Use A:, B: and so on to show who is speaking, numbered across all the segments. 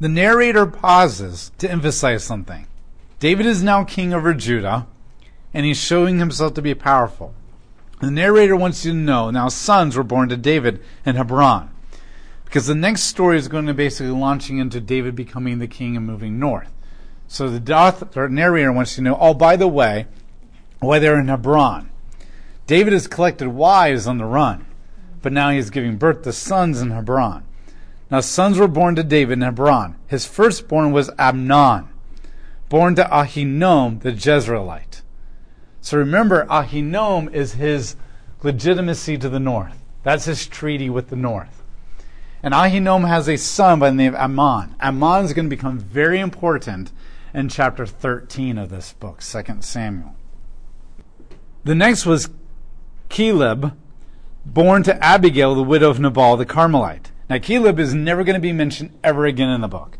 A: The narrator pauses to emphasize something. David is now king over Judah, and he's showing himself to be powerful. The narrator wants you to know now sons were born to David in Hebron. Because the next story is going to basically launching into David becoming the king and moving north. So the author, narrator wants you to know, oh, by the way, why they're in Hebron. David has collected wives on the run, but now he's giving birth to sons in Hebron. Now sons were born to David in Hebron. His firstborn was Amnon, born to Ahinoam the Jezreelite. So remember, Ahinoam is his legitimacy to the north. That's his treaty with the north. And Ahinoam has a son by the name of Amnon. Amnon is going to become very important in chapter 13 of this book, 2 Samuel. The next was Caleb, born to Abigail, the widow of Nabal the Carmelite. Now, Caleb is never going to be mentioned ever again in the book,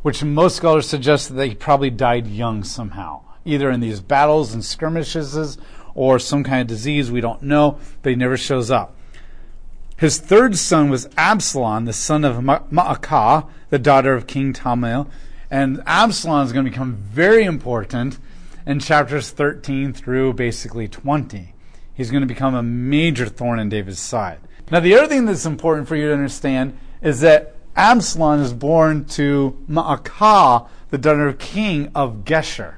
A: which most scholars suggest that he probably died young somehow, either in these battles and skirmishes or some kind of disease. We don't know, but he never shows up. His third son was Absalom, the son of Maacah, the daughter of King Talmai. And Absalom is going to become very important in chapters 13 through basically 20. He's going to become a major thorn in David's side. Now, the other thing that's important for you to understand is that Absalom is born to Maacah, the daughter of king of Geshur.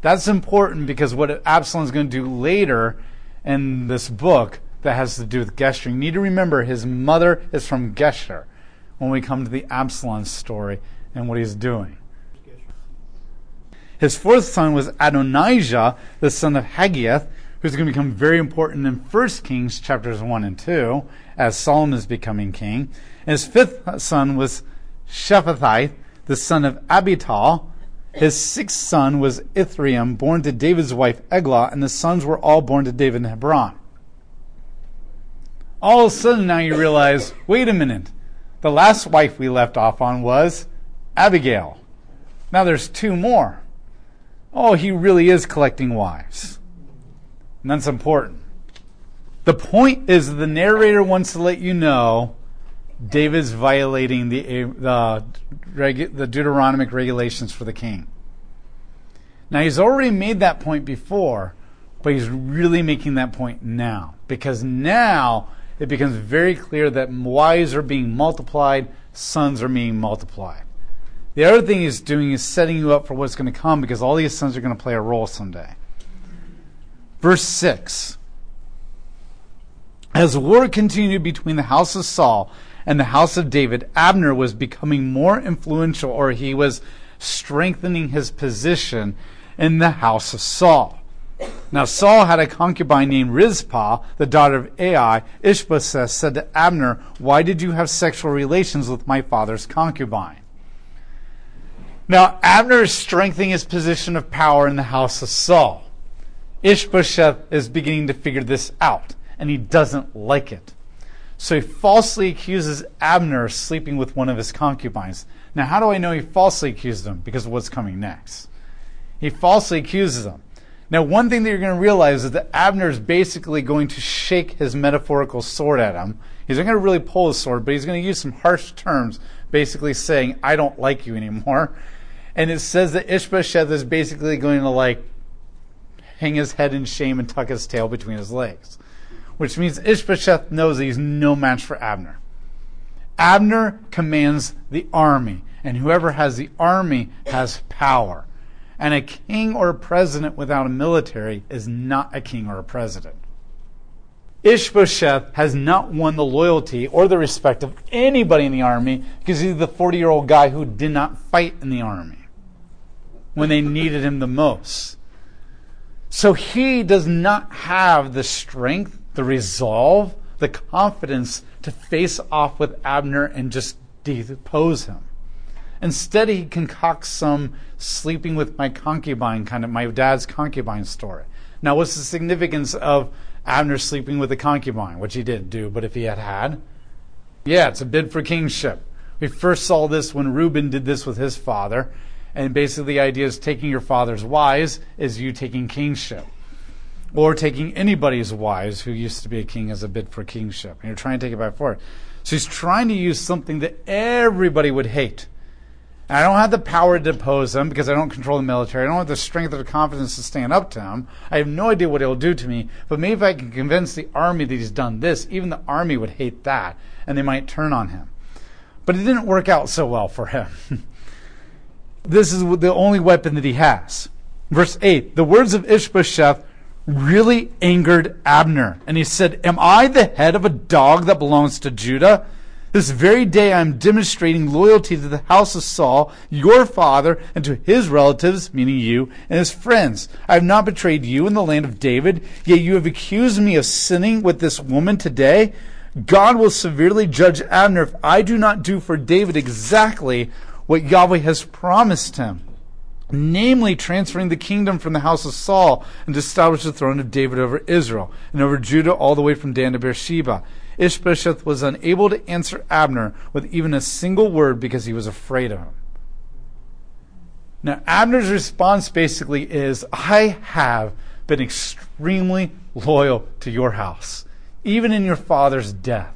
A: That's important because what Absalom is going to do later in this book that has to do with Geshur. You need to remember his mother is from Geshur when we come to the Absalom story and what he's doing. His fourth son was Adonijah, the son of Haggith, who's going to become very important in 1 Kings chapters 1 and 2 as Solomon is becoming king. And his fifth son was Shephatiah, the son of Abital. His sixth son was Ithream, born to David's wife Eglah, and the sons were all born to David in Hebron. All of a sudden now you realize, wait a minute, the last wife we left off on was Abigail. Now there's two more. Oh, he really is collecting wives. And that's important. The point is the narrator wants to let you know David's violating the, the, the Deuteronomic regulations for the king. Now, he's already made that point before, but he's really making that point now. Because now it becomes very clear that wives are being multiplied, sons are being multiplied. The other thing he's doing is setting you up for what's going to come because all these sons are going to play a role someday. Verse 6 As war continued between the house of Saul and the house of David, Abner was becoming more influential, or he was strengthening his position in the house of Saul. Now Saul had a concubine named Rizpah, the daughter of Ai. Ishbosheth said to Abner, Why did you have sexual relations with my father's concubine? Now Abner is strengthening his position of power in the house of Saul. Ishbosheth is beginning to figure this out, and he doesn't like it. So he falsely accuses Abner of sleeping with one of his concubines. Now, how do I know he falsely accused him? Because of what's coming next. He falsely accuses him. Now, one thing that you're going to realize is that Abner is basically going to shake his metaphorical sword at him. He's not going to really pull his sword, but he's going to use some harsh terms, basically saying, I don't like you anymore. And it says that Ishbosheth is basically going to like hang his head in shame and tuck his tail between his legs. Which means Ishbosheth knows he's no match for Abner. Abner commands the army, and whoever has the army has power. And a king or a president without a military is not a king or a president. Ishbosheth has not won the loyalty or the respect of anybody in the army because he's the 40 year old guy who did not fight in the army when they needed him the most. So he does not have the strength, the resolve, the confidence to face off with Abner and just depose him. Instead, he concocts some sleeping with my concubine kind of my dad's concubine story. Now, what's the significance of Abner sleeping with a concubine, which he didn't do, but if he had had? Yeah, it's a bid for kingship. We first saw this when Reuben did this with his father. And basically, the idea is taking your father's wives is you taking kingship. Or taking anybody's wives who used to be a king as a bid for kingship. And you're trying to take it by force. So he's trying to use something that everybody would hate. And I don't have the power to depose him because I don't control the military. I don't have the strength or the confidence to stand up to him. I have no idea what he'll do to me. But maybe if I can convince the army that he's done this, even the army would hate that and they might turn on him. But it didn't work out so well for him. this is the only weapon that he has. Verse 8 The words of Ishbosheth really angered Abner. And he said, Am I the head of a dog that belongs to Judah? This very day I am demonstrating loyalty to the house of Saul, your father, and to his relatives, meaning you, and his friends. I have not betrayed you in the land of David, yet you have accused me of sinning with this woman today. God will severely judge Abner if I do not do for David exactly what Yahweh has promised him namely transferring the kingdom from the house of Saul and to establish the throne of David over Israel and over Judah all the way from Dan to Beersheba. Ishbosheth was unable to answer Abner with even a single word because he was afraid of him. Now, Abner's response basically is I have been extremely loyal to your house, even in your father's death.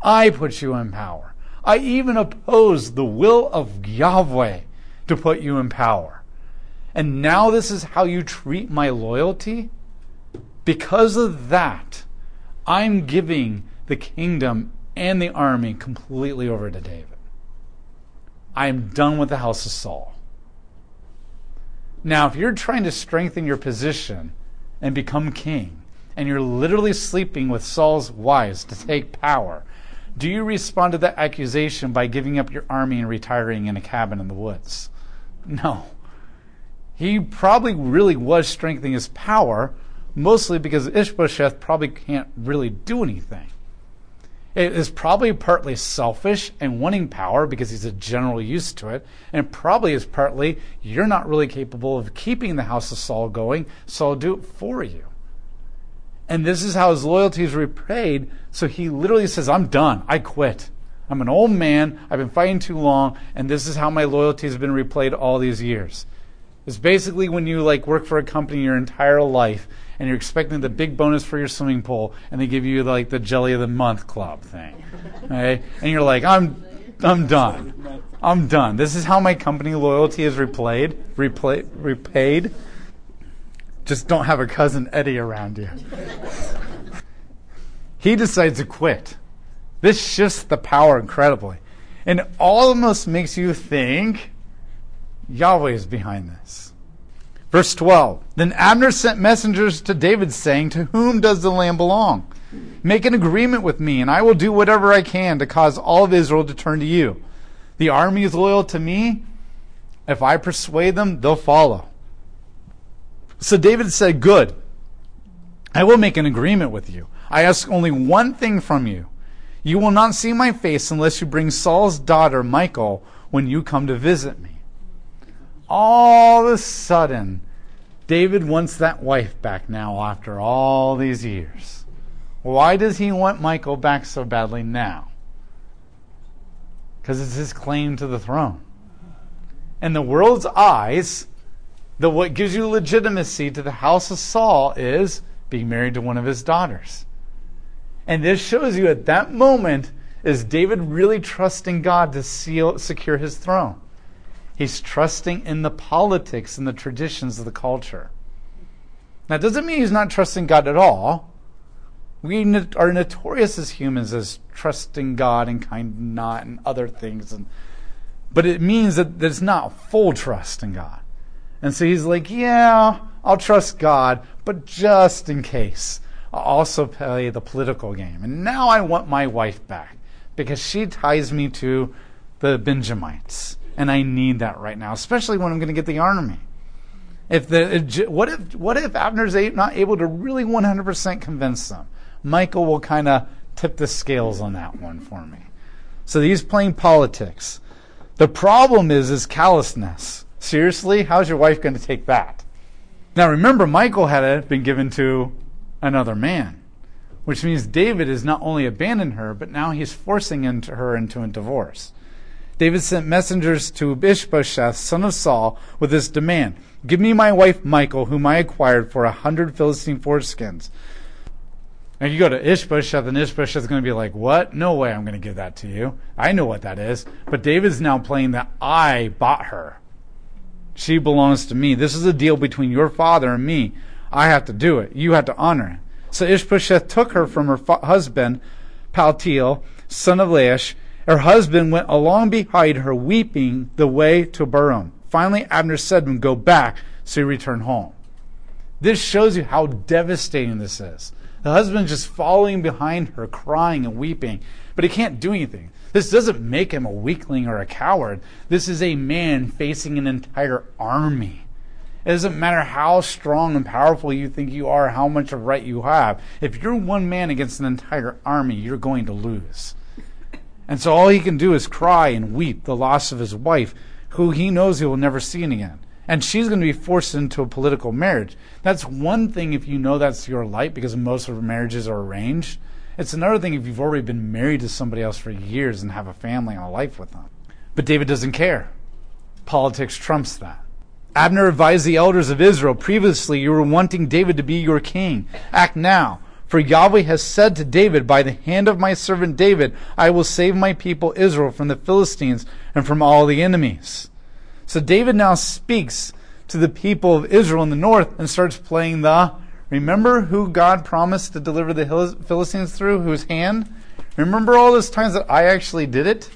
A: I put you in power. I even opposed the will of Yahweh to put you in power. And now this is how you treat my loyalty? Because of that, I'm giving the kingdom and the army completely over to David. I am done with the house of Saul. Now, if you're trying to strengthen your position and become king, and you're literally sleeping with Saul's wives to take power, do you respond to that accusation by giving up your army and retiring in a cabin in the woods? No. He probably really was strengthening his power, mostly because Ishbosheth probably can't really do anything. It is probably partly selfish and wanting power because he's a general used to it, and probably is partly you're not really capable of keeping the house of Saul going, so I'll do it for you. And this is how his loyalty is repaid. So he literally says, I'm done. I quit. I'm an old man. I've been fighting too long, and this is how my loyalty has been replayed all these years. It's basically when you like work for a company your entire life and you're expecting the big bonus for your swimming pool and they give you like the jelly of the month club thing. Okay? And you're like, I'm I'm done. I'm done. This is how my company loyalty is replayed, replay, repaid. Just don't have a cousin Eddie around you. he decides to quit. This shifts the power incredibly. And almost makes you think Yahweh is behind this. Verse 12 Then Abner sent messengers to David, saying, To whom does the land belong? Make an agreement with me, and I will do whatever I can to cause all of Israel to turn to you. The army is loyal to me. If I persuade them, they'll follow. So David said, Good. I will make an agreement with you. I ask only one thing from you you will not see my face unless you bring Saul's daughter, Michal, when you come to visit me. All of a sudden, David wants that wife back now after all these years. Why does he want Michal back so badly now? Because it's his claim to the throne. In the world's eyes, the what gives you legitimacy to the house of Saul is being married to one of his daughters. And this shows you at that moment is David really trusting God to seal, secure his throne. He's trusting in the politics and the traditions of the culture. Now, That doesn't mean he's not trusting God at all. We are notorious as humans as trusting God and kind not and other things. And, but it means that there's not full trust in God. And so he's like, yeah, I'll trust God, but just in case I'll also play the political game. And now I want my wife back because she ties me to the Benjamites. And I need that right now, especially when I'm going to get the army. If the what if what if Abner's not able to really 100% convince them? Michal will kind of tip the scales on that one for me. So he's playing politics. The problem is is callousness. Seriously, how's your wife going to take that? Now remember, Michal had uh, been given to another man, which means David has not only abandoned her, but now he's forcing into her into a divorce. David sent messengers to Ishbosheth, son of Saul, with this demand Give me my wife Michal, whom I acquired for a hundred Philistine foreskins. Now you go to Ishbosheth, and Ishbosheth's going to be like, "What? No way! I'm going to give that to you. I know what that is." But David's now playing that I bought her. She belongs to me. This is a deal between your father and me. I have to do it. You have to honor it. So Ishbosheth took her from her husband, Paltiel, son of Laish. Her husband went along behind her, weeping the way to Bahurim. Finally, Abner said to him, Go back. So he returned home. This shows you how devastating this is. The husband just following behind her, crying and weeping, but he can't do anything. This doesn't make him a weakling or a coward. This is a man facing an entire army. It doesn't matter how strong and powerful you think you are, how much of right you have. If you're one man against an entire army, you're going to lose. And so all he can do is cry and weep the loss of his wife, who he knows he will never see again and she's going to be forced into a political marriage. That's one thing if you know that's your light because most of marriages are arranged. It's another thing if you've already been married to somebody else for years and have a family and a life with them. But David doesn't care. Politics trumps that. Abner advised the elders of Israel previously you were wanting David to be your king. Act now. For Yahweh has said to David, By the hand of my servant David, I will save my people Israel from the Philistines and from all the enemies. So David now speaks to the people of Israel in the north and starts playing the remember who God promised to deliver the Philistines through, whose hand? Remember all those times that I actually did it?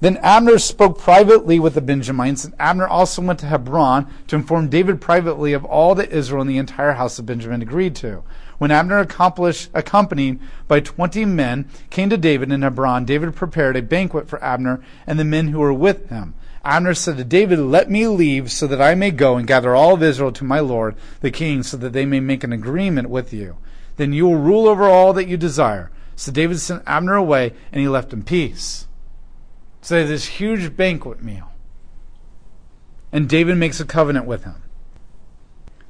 A: Then Abner spoke privately with the Benjamites, and Abner also went to Hebron to inform David privately of all that Israel and the entire house of Benjamin agreed to. When Abner, accompanied by twenty men, came to David in Hebron, David prepared a banquet for Abner and the men who were with him. Abner said to David, Let me leave so that I may go and gather all of Israel to my lord, the king, so that they may make an agreement with you. Then you will rule over all that you desire. So David sent Abner away, and he left in peace. So they this huge banquet meal. And David makes a covenant with him.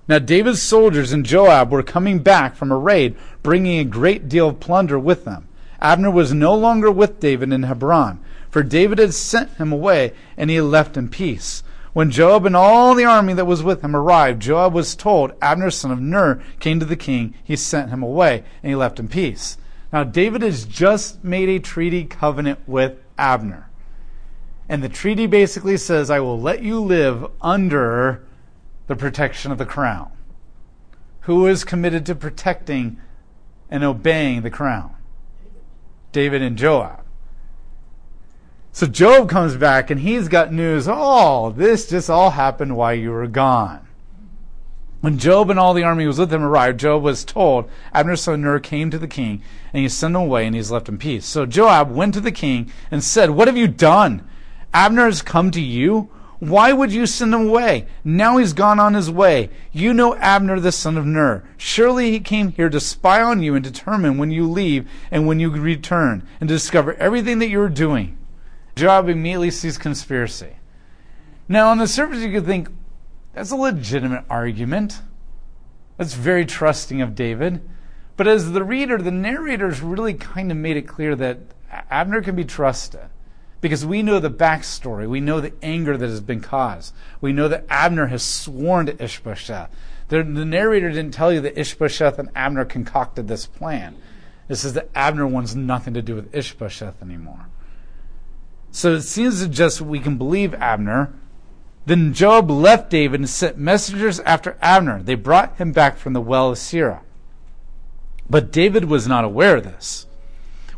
A: Now David's soldiers and Joab were coming back from a raid, bringing a great deal of plunder with them. Abner was no longer with David in Hebron for David had sent him away, and he left in peace. When Joab and all the army that was with him arrived, Joab was told, Abner son of Ner came to the king. He sent him away, and he left in peace. Now, David has just made a treaty covenant with Abner. And the treaty basically says, I will let you live under the protection of the crown. Who is committed to protecting and obeying the crown? David and Joab. So Joab comes back and he's got news. Oh, this just all happened while you were gone. When Joab and all the army was with him arrived, Joab was told, Abner's son Ner came to the king, and he sent him away, and he's left in peace. So Joab went to the king and said, What have you done? Abner has come to you? Why would you send him away? Now he's gone on his way. You know Abner the son of Ner. Surely he came here to spy on you and determine when you leave and when you return, and to discover everything that you are doing. Joab immediately sees conspiracy. Now, on the surface, you could think that's a legitimate argument. That's very trusting of David. But as the reader, the narrators really kind of made it clear that Abner can be trusted because we know the backstory. We know the anger that has been caused. We know that Abner has sworn to Ishbosheth. The, the narrator didn't tell you that Ishbosheth and Abner concocted this plan. This is that Abner wants nothing to do with Ishbosheth anymore. So it seems to just we can believe Abner. Then Joab left David and sent messengers after Abner. They brought him back from the well of Sirah. But David was not aware of this.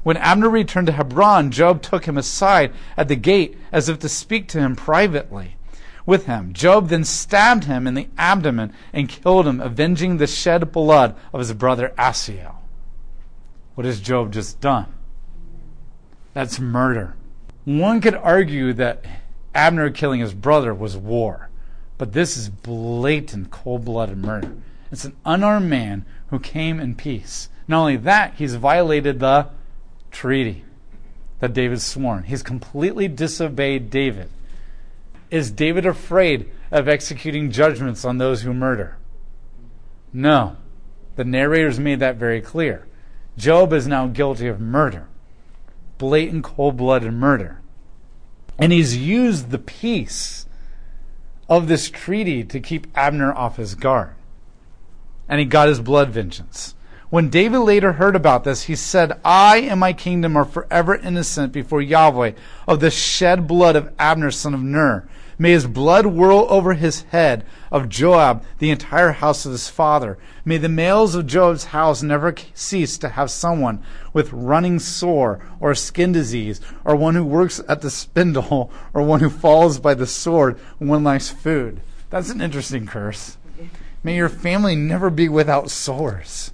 A: When Abner returned to Hebron, Joab took him aside at the gate as if to speak to him privately with him. Joab then stabbed him in the abdomen and killed him, avenging the shed blood of his brother Asahel. What has Joab just done? That's murder. One could argue that Abner killing his brother was war, but this is blatant cold blooded murder. It's an unarmed man who came in peace. Not only that, he's violated the treaty that David sworn. He's completely disobeyed David. Is David afraid of executing judgments on those who murder? No. The narrators made that very clear. Joab is now guilty of murder blatant, cold blooded murder. And he's used the peace of this treaty to keep Abner off his guard. And he got his blood vengeance. When David later heard about this, he said, I and my kingdom are forever innocent before Yahweh of the shed blood of Abner son of Ner. May his blood whirl over his head of Joab, the entire house of his father. May the males of Joab's house never cease to have someone with running sore or skin disease, or one who works at the spindle, or one who falls by the sword when one lacks food. That's an interesting curse. May your family never be without sores.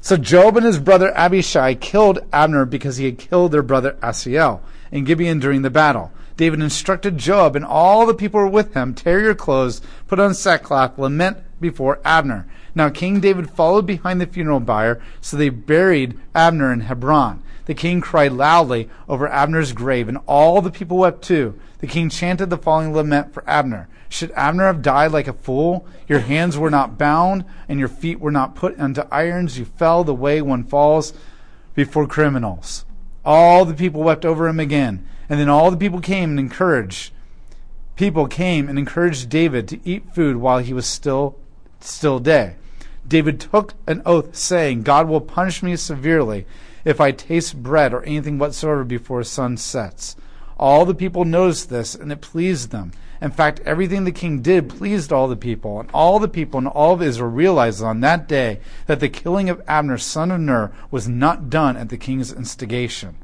A: So Joab and his brother Abishai killed Abner because he had killed their brother Asahel in Gibeon during the battle. David instructed Joab and all the people who were with him, tear your clothes, put on sackcloth, lament before Abner. Now King David followed behind the funeral bier, so they buried Abner in Hebron. The king cried loudly over Abner's grave, and all the people wept too. The king chanted the following lament for Abner. Should Abner have died like a fool? Your hands were not bound, and your feet were not put into irons. You fell the way one falls before criminals. All the people wept over him again. And then all the people came and encouraged. People came and encouraged David to eat food while he was still still day. David took an oath, saying, God will punish me severely if I taste bread or anything whatsoever before sun sets. All the people noticed this, and it pleased them. In fact, everything the king did pleased all the people, and all the people and all of Israel realized on that day that the killing of Abner, son of Ner, was not done at the king's instigation.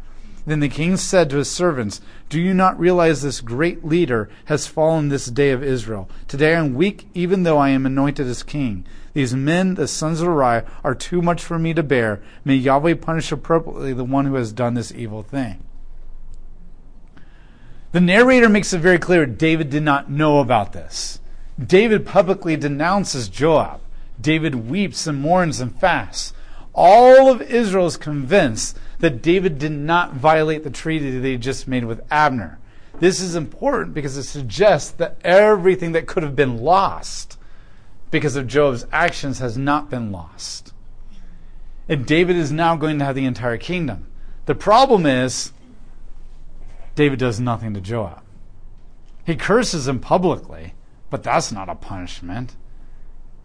A: Then the king said to his servants, Do you not realize this great leader has fallen this day of Israel? Today I am weak, even though I am anointed as king. These men, the sons of Zeruiah, are too much for me to bear. May Yahweh punish appropriately the one who has done this evil thing. The narrator makes it very clear David did not know about this. David publicly denounces Joab. David weeps and mourns and fasts. All of Israel is convinced that David did not violate the treaty they just made with Abner. This is important because it suggests that everything that could have been lost because of Joab's actions has not been lost. And David is now going to have the entire kingdom. The problem is David does nothing to Joab. He curses him publicly, but that's not a punishment.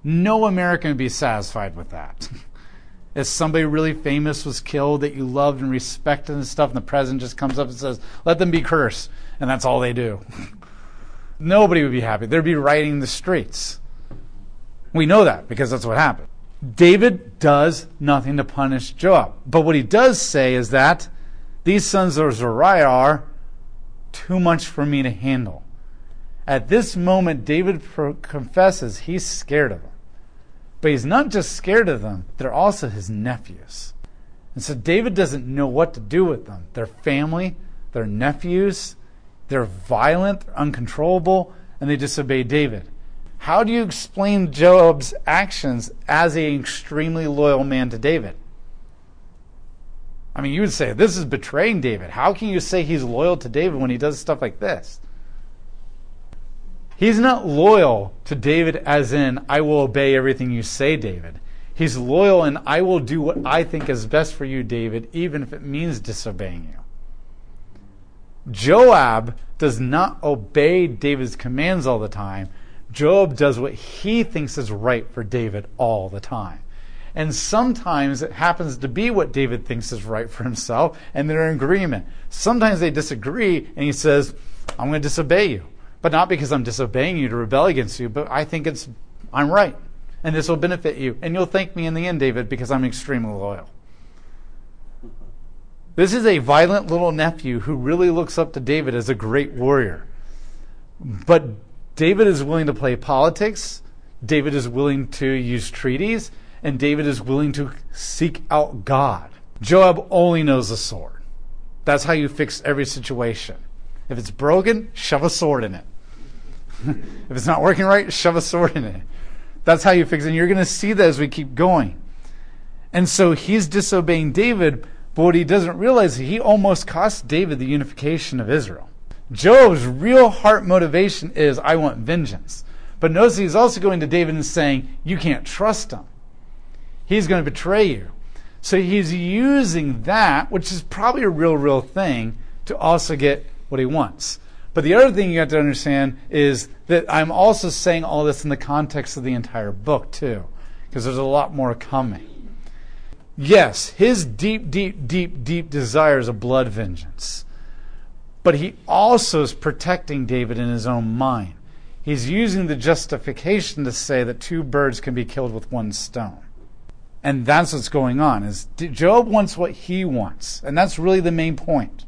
A: No American would be satisfied with that. if somebody really famous was killed that you loved and respected and stuff, and the president just comes up and says, let them be cursed, and that's all they do. Nobody would be happy. They'd be rioting the streets. We know that because that's what happened. David does nothing to punish Joab. But what he does say is that these sons of Zeruiah are too much for me to handle. At this moment, David confesses he's scared of them. But he's not just scared of them, they're also his nephews. And so David doesn't know what to do with them. They're family, they're nephews, they're violent, they're uncontrollable, and they disobey David. How do you explain Joab's actions as an extremely loyal man to David? I mean, you would say, this is betraying David. How can you say he's loyal to David when he does stuff like this? He's not loyal to David as in, I will obey everything you say, David. He's loyal and I will do what I think is best for you, David, even if it means disobeying you. Joab does not obey David's commands all the time. Joab does what he thinks is right for David all the time. And sometimes it happens to be what David thinks is right for himself, and they're in agreement. Sometimes they disagree, and he says, I'm going to disobey you. But not because I'm disobeying you to rebel against you, but I think it's, I'm right. And this will benefit you. And you'll thank me in the end, David, because I'm extremely loyal. This is a violent little nephew who really looks up to David as a great warrior. But David is willing to play politics. David is willing to use treaties and David is willing to seek out God. Joab only knows the sword. That's how you fix every situation. If it's broken, shove a sword in it. if it's not working right, shove a sword in it. That's how you fix it. And you're going to see that as we keep going. And so he's disobeying David, but what he doesn't realize is he almost cost David the unification of Israel. Joab's real heart motivation is, I want vengeance. But notice he's also going to David and saying, You can't trust him he's going to betray you. So he's using that, which is probably a real, real thing, to also get what he wants. But the other thing you have to understand is that I'm also saying all this in the context of the entire book, too, because there's a lot more coming. Yes, his deep, deep, deep, deep desire is a blood vengeance. But he also is protecting David in his own mind. He's using the justification to say that two birds can be killed with one stone. And that's what's going on is Joab wants what he wants. And that's really the main point.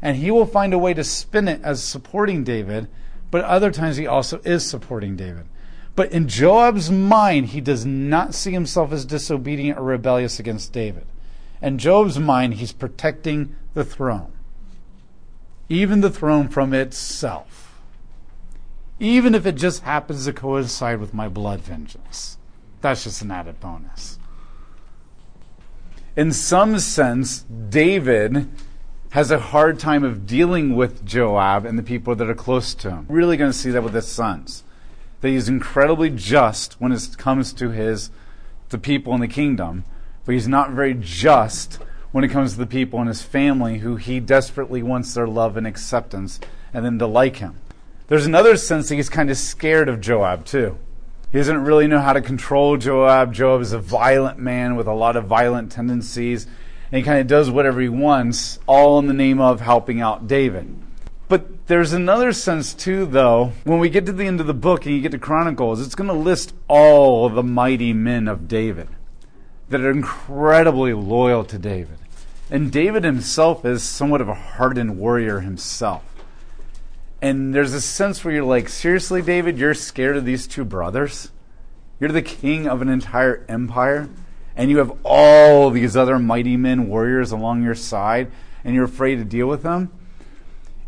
A: And he will find a way to spin it as supporting David, but other times he also is supporting David. But in Joab's mind, he does not see himself as disobedient or rebellious against David. In Joab's mind, he's protecting the throne, even the throne from itself, even if it just happens to coincide with my blood vengeance. That's just an added bonus. In some sense, David has a hard time of dealing with Joab and the people that are close to him. Really going to see that with his sons that he's incredibly just when it comes to his the people in the kingdom, but he's not very just when it comes to the people in his family who he desperately wants their love and acceptance and them to like him. There's another sense that he's kind of scared of Joab too. He doesn't really know how to control Joab. Joab is a violent man with a lot of violent tendencies, and he kind of does whatever he wants, all in the name of helping out David. But there's another sense too, though. When we get to the end of the book and you get to Chronicles, it's going to list all of the mighty men of David that are incredibly loyal to David. And David himself is somewhat of a hardened warrior himself. And there's a sense where you're like, seriously, David, you're scared of these two brothers? You're the king of an entire empire, and you have all these other mighty men, warriors along your side, and you're afraid to deal with them?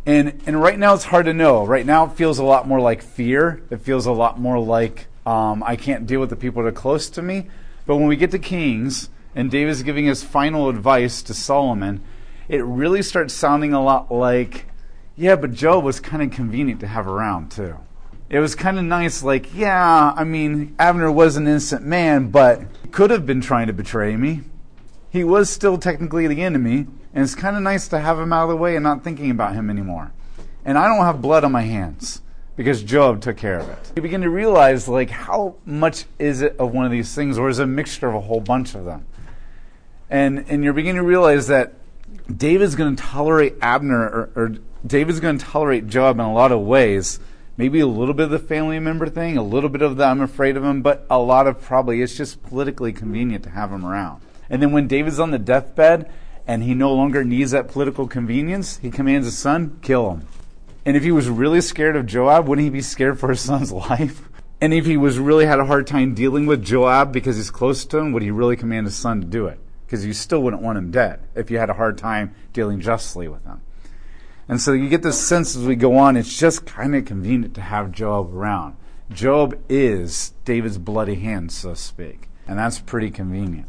A: And and right now it's hard to know. Right now it feels a lot more like fear. It feels a lot more like um, I can't deal with the people that are close to me. But when we get to Kings and David's giving his final advice to Solomon, it really starts sounding a lot like, yeah, but Joab was kind of convenient to have around too. It was kind of nice, like, yeah, I mean, Abner was an innocent man, but could have been trying to betray me. He was still technically the enemy, and it's kind of nice to have him out of the way and not thinking about him anymore. And I don't have blood on my hands because Joab took care of it. You begin to realize, like, how much is it of one of these things, or is it a mixture of a whole bunch of them? And, and you're beginning to realize that David's going to tolerate Abner, or, or David's going to tolerate Joab in a lot of ways. Maybe a little bit of the family member thing, a little bit of the I'm afraid of him, but a lot of probably it's just politically convenient to have him around. And then when David's on the deathbed, and he no longer needs that political convenience, he commands his son, kill him. And if he was really scared of Joab, wouldn't he be scared for his son's life? And if he was really had a hard time dealing with Joab because he's close to him, would he really command his son to do it? Because you still wouldn't want him dead if you had a hard time dealing justly with him. And so you get this sense as we go on, it's just kind of convenient to have Joab around. Joab is David's bloody hand, so to speak. And that's pretty convenient.